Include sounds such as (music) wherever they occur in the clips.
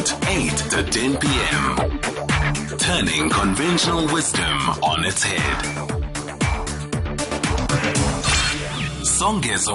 Weeknight, 8 to 10 p.m. Turning conventional wisdom on its head. Songezo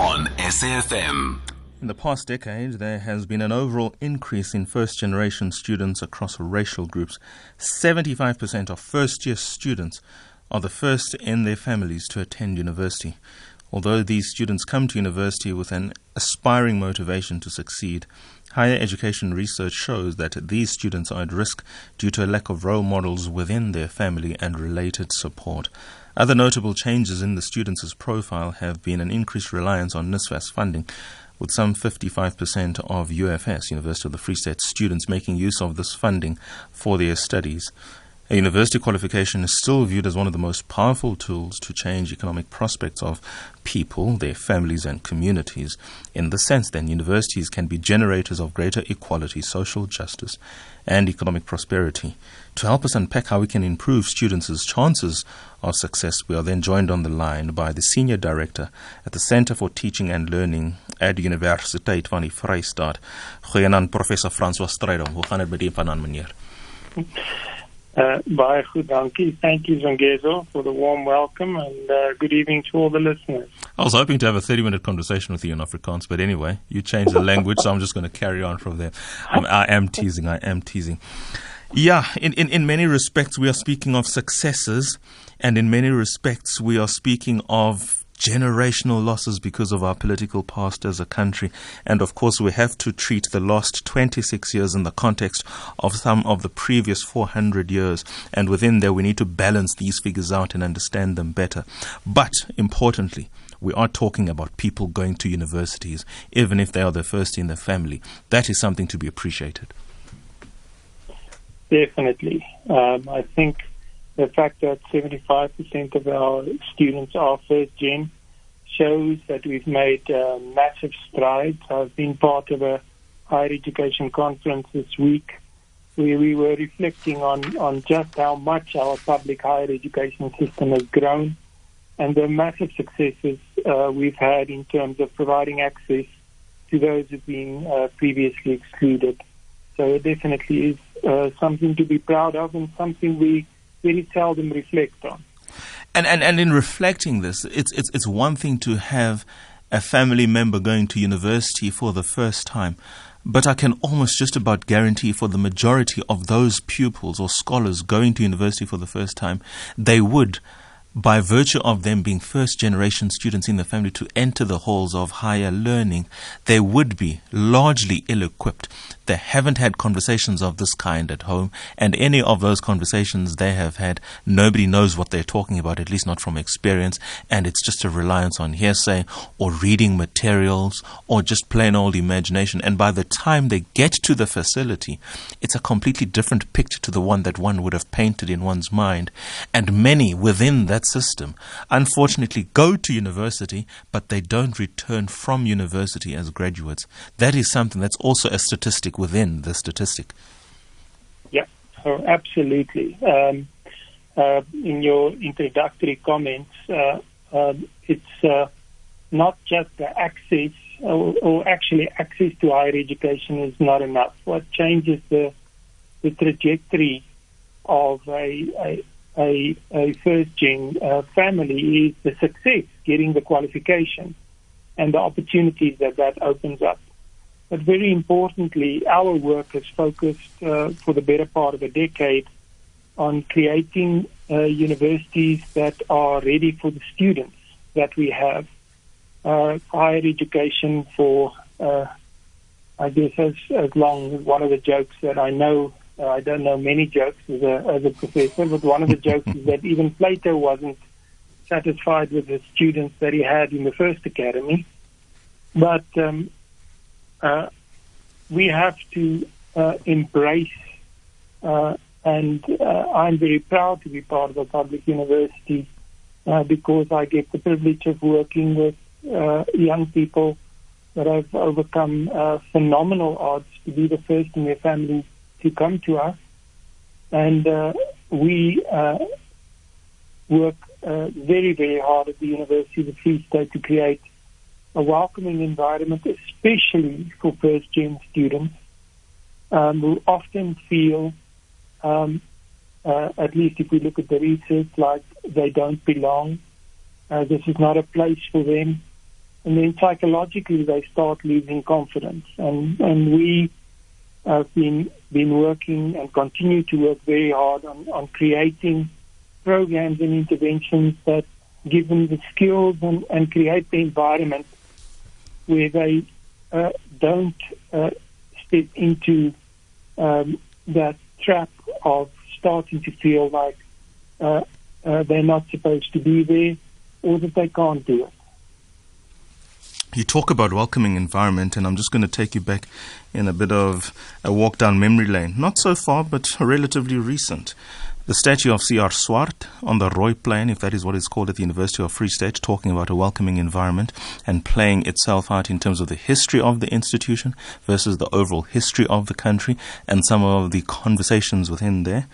on SAFM. In the past decade, there has been an overall increase in first generation students across racial groups. 75% of first year students are the first in their families to attend university. Although these students come to university with an aspiring motivation to succeed, higher education research shows that these students are at risk due to a lack of role models within their family and related support. Other notable changes in the students' profile have been an increased reliance on NSFAS funding, with some 55% of UFS, University of the Free State, students making use of this funding for their studies. A university qualification is still viewed as one of the most powerful tools to change economic prospects of people, their families, and communities. In the sense, then, universities can be generators of greater equality, social justice, and economic prosperity. To help us unpack how we can improve students' chances of success, we are then joined on the line by the Senior Director at the Center for Teaching and Learning at Universiteit van die Vrystaat. Professor François Strydom. Hoe gaan dit met u vanaand meneer? (laughs) Uh, baie goed, dankie. Thank you, Songezo, for the warm welcome and uh, good evening to all the listeners. I was hoping to have a 30 minute conversation with you in Afrikaans, but anyway, you changed the language, so I'm just going to carry on from there. Um, I am teasing, I am teasing. Yeah, in, in, in many respects, we are speaking of successes, and in many respects, we are speaking of generational losses because of our political past as a country. And of course, we have to treat the last 26 years in the context of some of the previous 400 years. And within there, we need to balance these figures out and understand them better. But importantly, we are talking about people going to universities, even if they are the first in their family. That is something to be appreciated. Definitely. Um, I think the fact that 75% of our students are first gen shows that we've made uh, massive strides. I've been part of a higher education conference this week where we were reflecting on, on just how much our public higher education system has grown and the massive successes uh, we've had in terms of providing access to those who've been uh, previously excluded. So it definitely is uh, something to be proud of and something we very seldom reflect on. And, and, and in reflecting this, it's, it's, it's one thing to have a family member going to university for the first time. But I can almost just about guarantee for the majority of those pupils or scholars going to university for the first time, they would by virtue of them being first generation students in the family to enter the halls of higher learning, they would be largely ill equipped. They haven't had conversations of this kind at home, and any of those conversations they have had, nobody knows what they're talking about, at least not from experience, and it's just a reliance on hearsay or reading materials or just plain old imagination. And by the time they get to the facility, it's a completely different picture to the one that one would have painted in one's mind. And many within that system, unfortunately, go to university, but they don't return from university as graduates. That is something that's also a statistic within the statistic. Yeah, oh, absolutely. Um, uh, in your introductory comments, uh, uh, it's uh, not just the access, or, or, actually access to higher education is not enough. What changes the the trajectory of a, a a, a first gen uh, family is the success, getting the qualification and the opportunities that that opens up. But very importantly, our work has focused uh, for the better part of a decade on creating uh, universities that are ready for the students that we have. Uh, higher education for, uh, I guess, as, as long one of the jokes that I know uh, I don't know many jokes as a, as a professor, but one of the jokes is that even Plato wasn't satisfied with the students that he had in the first academy. But um, uh, we have to uh, embrace, uh, and uh, I'm very proud to be part of a public university uh, because I get the privilege of working with young people that have overcome phenomenal odds to be the first in their families to come to us, and uh, we uh, work uh, very, very hard at the University of the Free State to create a welcoming environment, especially for first-gen students, um, who often feel, um, uh, at least if we look at the research, like they don't belong. Uh, this is not a place for them. And then psychologically, they start losing confidence. And, and we have been, been working and continue to work very hard on, on creating programs and interventions that give them the skills and, and create the environment where they uh, don't uh, step into um, that trap of starting to feel like uh, uh, they're not supposed to be there or that they can't do it. You talk about welcoming environment, and I'm just going to take you back in a bit of a walk down memory lane. Not so far, but relatively recent. The statue of C.R. Swart on the Rooiplein, if that is what it's called at the University of Free State, talking about a welcoming environment and playing itself out in terms of the history of the institution versus the overall history of the country and some of the conversations within there.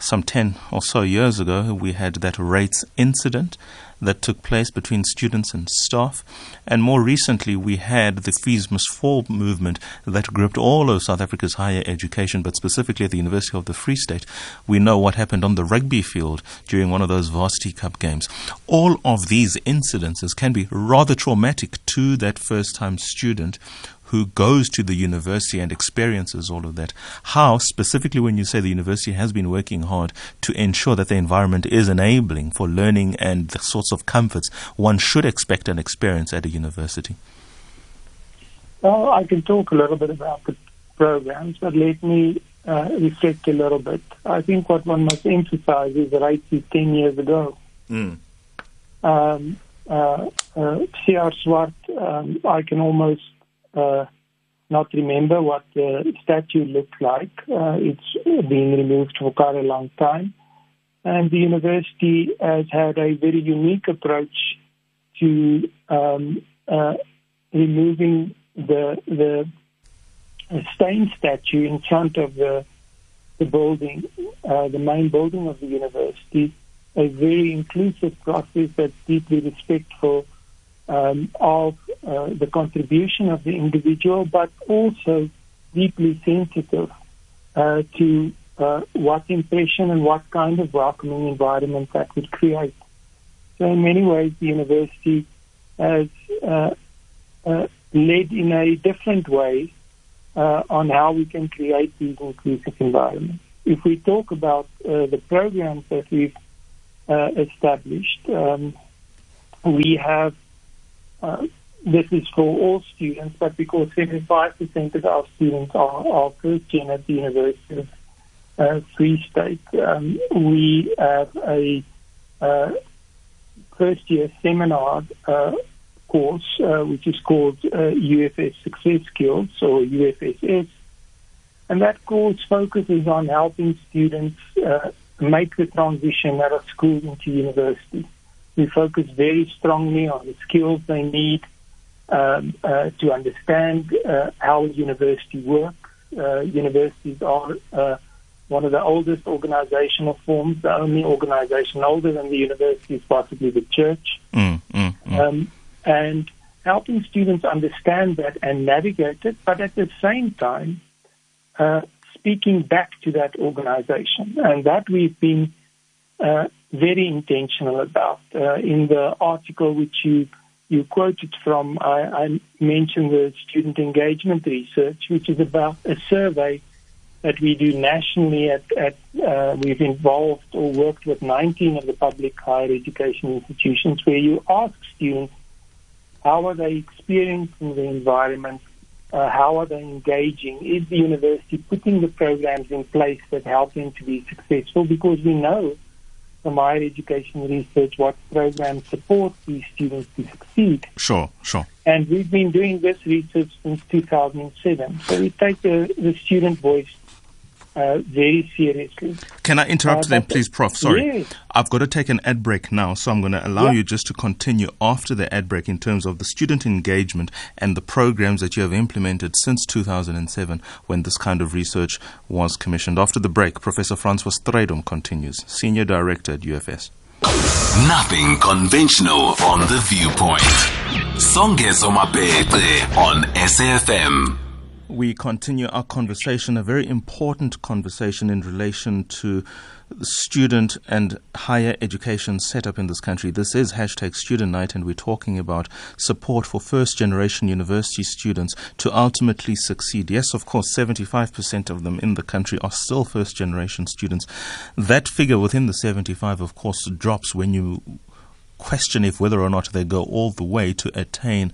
Some 10 or so years ago, we had that Reitz incident that took place between students and staff. And more recently, we had the Fees Must Fall movement that gripped all of South Africa's higher education, but specifically at the University of the Free State. We know what happened on the rugby field during one of those Varsity Cup games. All of these incidences can be rather traumatic to that first time student who goes to the university and experiences all of that. How, specifically, when you say the university has been working hard to ensure that the environment is enabling for learning and the sorts of comforts one should expect and experience at a university? Well, I can talk a little bit about the programs, but let me uh, reflect a little bit. I think what one must emphasize is that I see 10 years ago. Mm. Um, uh, uh, C.R. Swart, um, I can almost uh, not remember what the statue looked like. Uh, it's been removed for quite a long time. And the university has had a very unique approach to um, uh, removing the the Steyn statue in front of the the building, uh, the main building of the university. A very inclusive process that's deeply respectful um, of uh, the contribution of the individual, but also deeply sensitive uh, to uh, what impression and what kind of welcoming environment that would create. So, in many ways, the university has uh, uh, led in a different way uh, on how we can create these inclusive environments. If we talk about the programs that we've established, um, we have uh, this is for all students, but because 75% of our students are, are first gen at the University of uh, Free State, um, we have a uh, first year seminar uh, course, uh, which is called UFS uh, Success Skills or UFSS. And that course focuses on helping students make the transition out of school into university. We focus very strongly on the skills they need um, uh, to understand uh, how university works. Uh, universities are uh, one of the oldest organizational forms, the only organization older than the university is possibly the church. Mm, mm, mm. Um, and helping students understand that and navigate it, but at the same time, uh, speaking back to that organization. And that we've been uh, very intentional about. Uh, in the article which you you quoted from, I, I, mentioned the student engagement research, which is about a survey that we do nationally. At, at uh, we've involved or worked with 19 of the public higher education institutions, where you ask students how are they experiencing the environment, uh, how are they engaging? Is the university putting the programs in place that help them to be successful? Because we know from higher education research what programs support these students to succeed. Sure, sure. And we've been doing this research since 2007. So we take the, the student voice uh, very seriously. Can I interrupt uh, then, please, Prof? Sorry. Yes. I've got to take an ad break now, so I'm going to allow yeah. you just to continue after the ad break in terms of the student engagement and the programs that you have implemented since 2007 when this kind of research was commissioned. After the break, Professor Francois Strydom continues, Senior Director at UFS. Nothing conventional on the viewpoint. Songezo Mabece on SAFM. We continue our conversation, a very important conversation in relation to student and higher education setup in this country. This is hashtag Student Night, and we're talking about support for first generation university students to ultimately succeed. Yes, of course, 75% of them in the country are still first generation students. That figure within the 75, of course, drops when you question if whether or not they go all the way to attain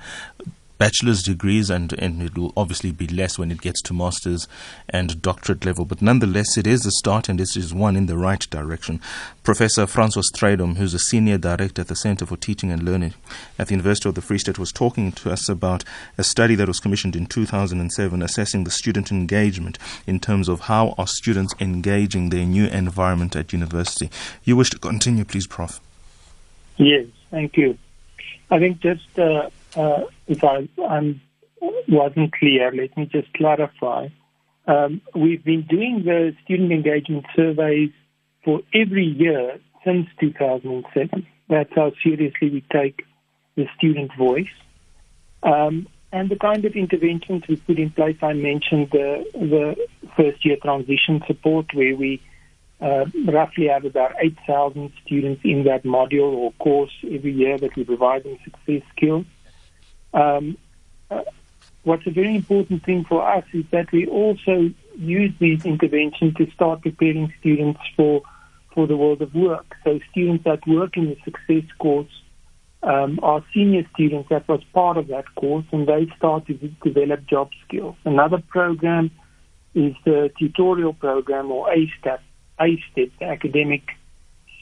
bachelor's degrees, and, and it will obviously be less when it gets to master's and doctorate level. But nonetheless, it is a start, and this is one in the right direction. Professor Francois Strydom, who's a senior director at the Center for Teaching and Learning at the University of the Free State, was talking to us about a study that was commissioned in 2007 assessing the student engagement in terms of how are students engaging their new environment at university. You wish to continue, please, Prof. Yes, thank you. I think just uh, uh, if I I'm, wasn't clear, let me just clarify. Um, we've been doing the student engagement surveys for every year since 2007. That's how seriously we take the student voice. Um, and the kind of interventions we put in place, I mentioned the, the first year transition support, where we uh, roughly have about 8,000 students in that module or course every year that we provide them success skills. Um, uh, what's a very important thing for us is that we also use these interventions to start preparing students for for the world of work. So students that work in the success course um, are senior students that was part of that course, and they start to develop job skills. Another program is the tutorial program or ASTEP, ASTEP, the Academic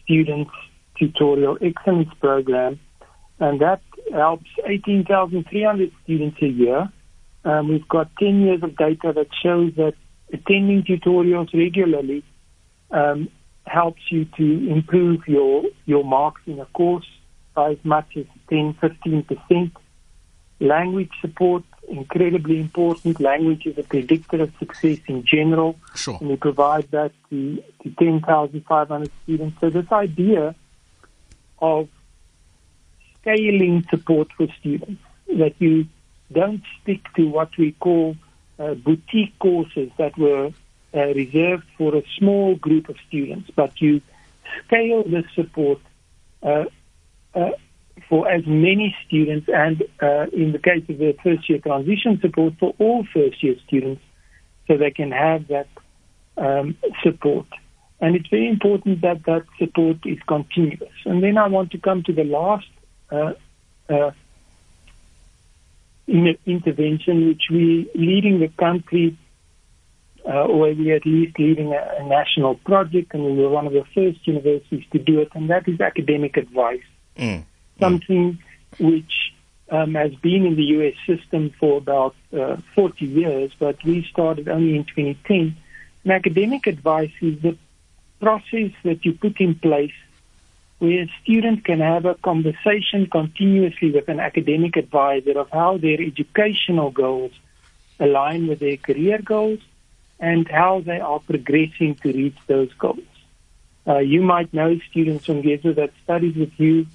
Students Tutorial Excellence Program, and that helps 18,300 students a year. Um, we've got 10 years of data that shows that attending tutorials regularly um, helps you to improve your, your marks in a course by as much as 10, 15%. Language support, incredibly important. Language is a predictor of success in general. Sure. And we provide that to, to 10,500 students. So this idea of scaling support for students, that you don't stick to what we call uh, boutique courses that were uh, reserved for a small group of students, but you scale the support uh, uh for as many students, and uh, in the case of the first year transition support for all first year students, so they can have that um, support. And it's very important that that support is continuous. And then I want to come to the last uh, uh, in intervention, which we leading the country, uh, or we at least leading a, a, national project, and we were one of the first universities to do it, and that is academic advice. Mm. Something mm. which um, has been in the U.S. system for about uh, 40 years, but we started only in 2010. And academic advice is the process that you put in place where a student can have a conversation continuously with an academic advisor of how their educational goals align with their career goals and how they are progressing to reach those goals. Uh, you might know students Songezo that studied with you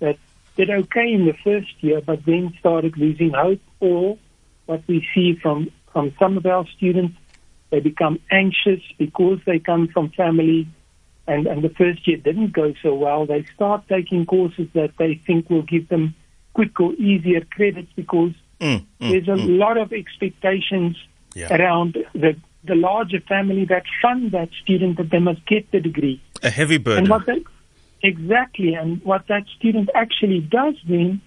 that did okay in the first year, but then started losing hope, or what we see from, from some of our students, they become anxious because they come from families and, and the first year didn't go so well, they start taking courses that they think will give them quick or easier credits because mm, mm, there's a mm. lot of expectations yeah. around the the larger family that fund that student that they must get the degree. A heavy burden. And what they, exactly, and what that student actually does then,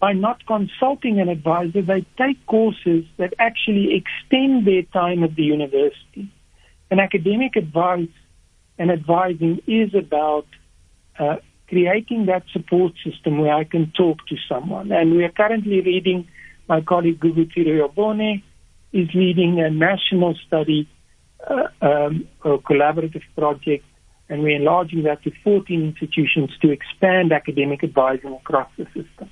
by not consulting an advisor, they take courses that actually extend their time at the university. And academic advice and advising is about uh, creating that support system where I can talk to someone. And we are currently reading, my colleague Gugu Tiriyobone is leading a national study, uh, um, a collaborative project, and we're enlarging that to 14 institutions to expand academic advising across the system.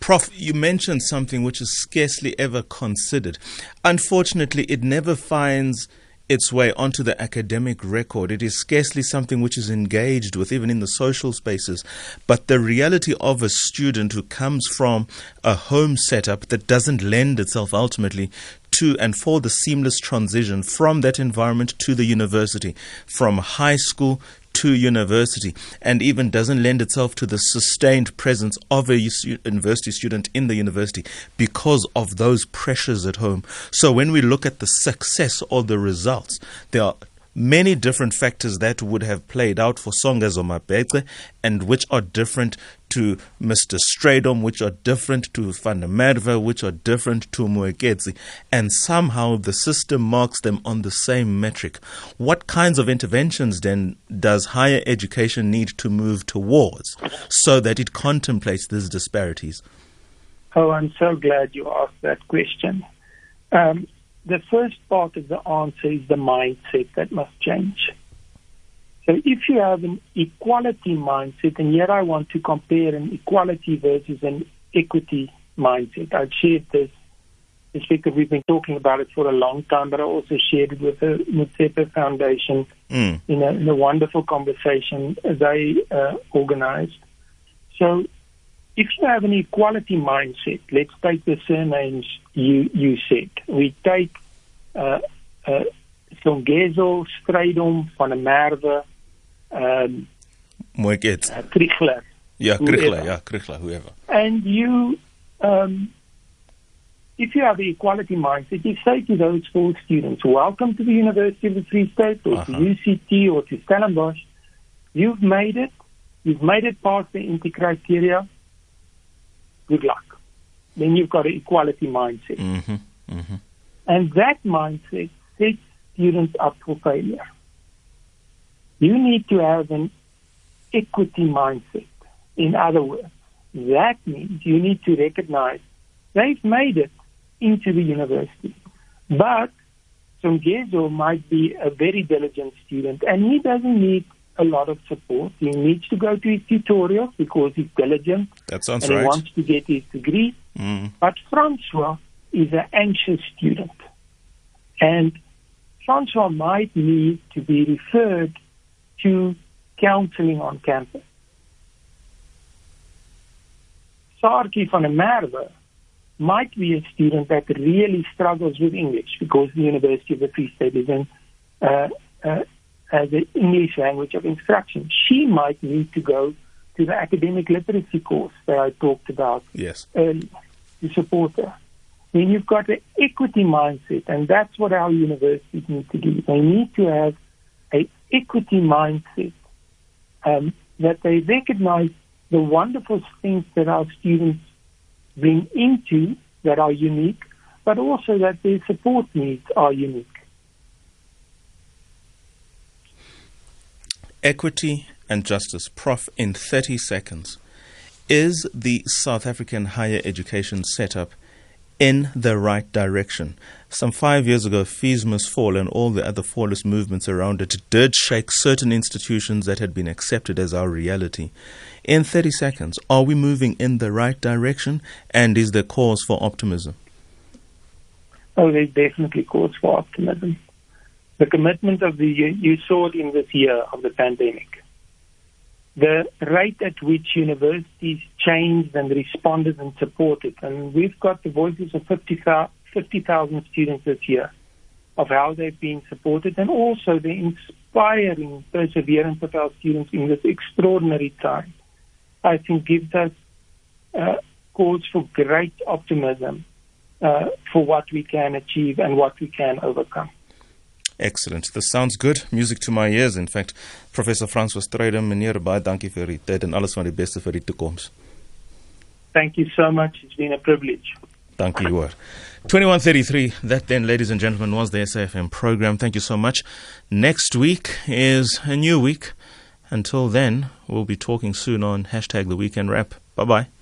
Prof, you mentioned something which is scarcely ever considered. Unfortunately, it never finds its way onto the academic record. It is scarcely something which is engaged with, even in the social spaces. But the reality of a student who comes from a home setup that doesn't lend itself ultimately to and for the seamless transition from that environment to the university, from high school to university and even doesn't lend itself to the sustained presence of a university student in the university because of those pressures at home. So when we look at the success or the results, there are many different factors that would have played out for Songezo Mabece and which are different to Mr. Strydom, which are different to Van der which are different to Moeketsi, and somehow the system marks them on the same metric. What kinds of interventions then does higher education need to move towards so that it contemplates these disparities? Oh, I'm so glad you asked that question. Um, the first part of the answer is the mindset that must change. So if you have an equality mindset, and here I want to compare an equality versus an equity mindset. I've shared this this because we've been talking about it for a long time, but I also shared it with the Motsepe Foundation mm. in, a, in, a, wonderful conversation they uh, organized. So if you have an equality mindset, let's take the surnames you, you said. We take uh, uh, Songezo, Strydom, Van der Merwe, um, Moeket. Uh, Kriegler. Yeah, Kriegler, yeah, Kriegler, whoever. And you, um, if you have the equality mindset, you say to those four students, welcome to the University of the Free State or uh-huh. to UCT or to Stellenbosch. You've made it. You've made it past the entry criteria good luck. Then you've got an equality mindset. Mm-hmm, mm-hmm. And that mindset sets students up for failure. You need to have an equity mindset. In other words, that means you need to recognize they've made it into the university. But Songezo might be a very diligent student and he doesn't need a lot of support. He needs to go to his tutorial because he's diligent. That sounds and right. He wants to get his degree. Mm. But Francois is an anxious student. And Francois might need to be referred to counseling on campus. Saartjie van der Merwe might be a student that really struggles with English because the University of the Free State is in uh, uh, as the English language of instruction. She might need to go to the academic literacy course that I talked about yes. earlier to support her. Then you've got an equity mindset, and that's what our universities need to do. They need to have an equity mindset um, that they recognize the wonderful things that our students bring into that are unique, but also that their support needs are unique. Equity and justice. Prof, in 30 seconds, is the South African higher education setup in the right direction? Some five years ago, Fees Must Fall and all the other fallist movements around it did shake certain institutions that had been accepted as our reality. In 30 seconds, are we moving in the right direction and is there cause for optimism? Oh, there's definitely cause for optimism the commitment of the you saw it in this year of the pandemic. The rate at which universities changed and responded and supported, and we've got the voices of 50,000 50, students this year of how they've been supported, and also the inspiring perseverance of our students in this extraordinary time. I think gives us uh, cause for great optimism uh, for what we can achieve and what we can overcome. Excellent. This sounds good. Music to my ears. In fact, Professor Francois Strydom, meneer baie dankie vir die tyd en alles van die beste vir die toekoms. Thank you so much. It's been a privilege. Thank you, word. 2133. That then, ladies and gentlemen, was the SAFM program. Thank you so much. Next week is a new week. Until then, we'll be talking soon on hashtag the weekend wrap. Bye bye.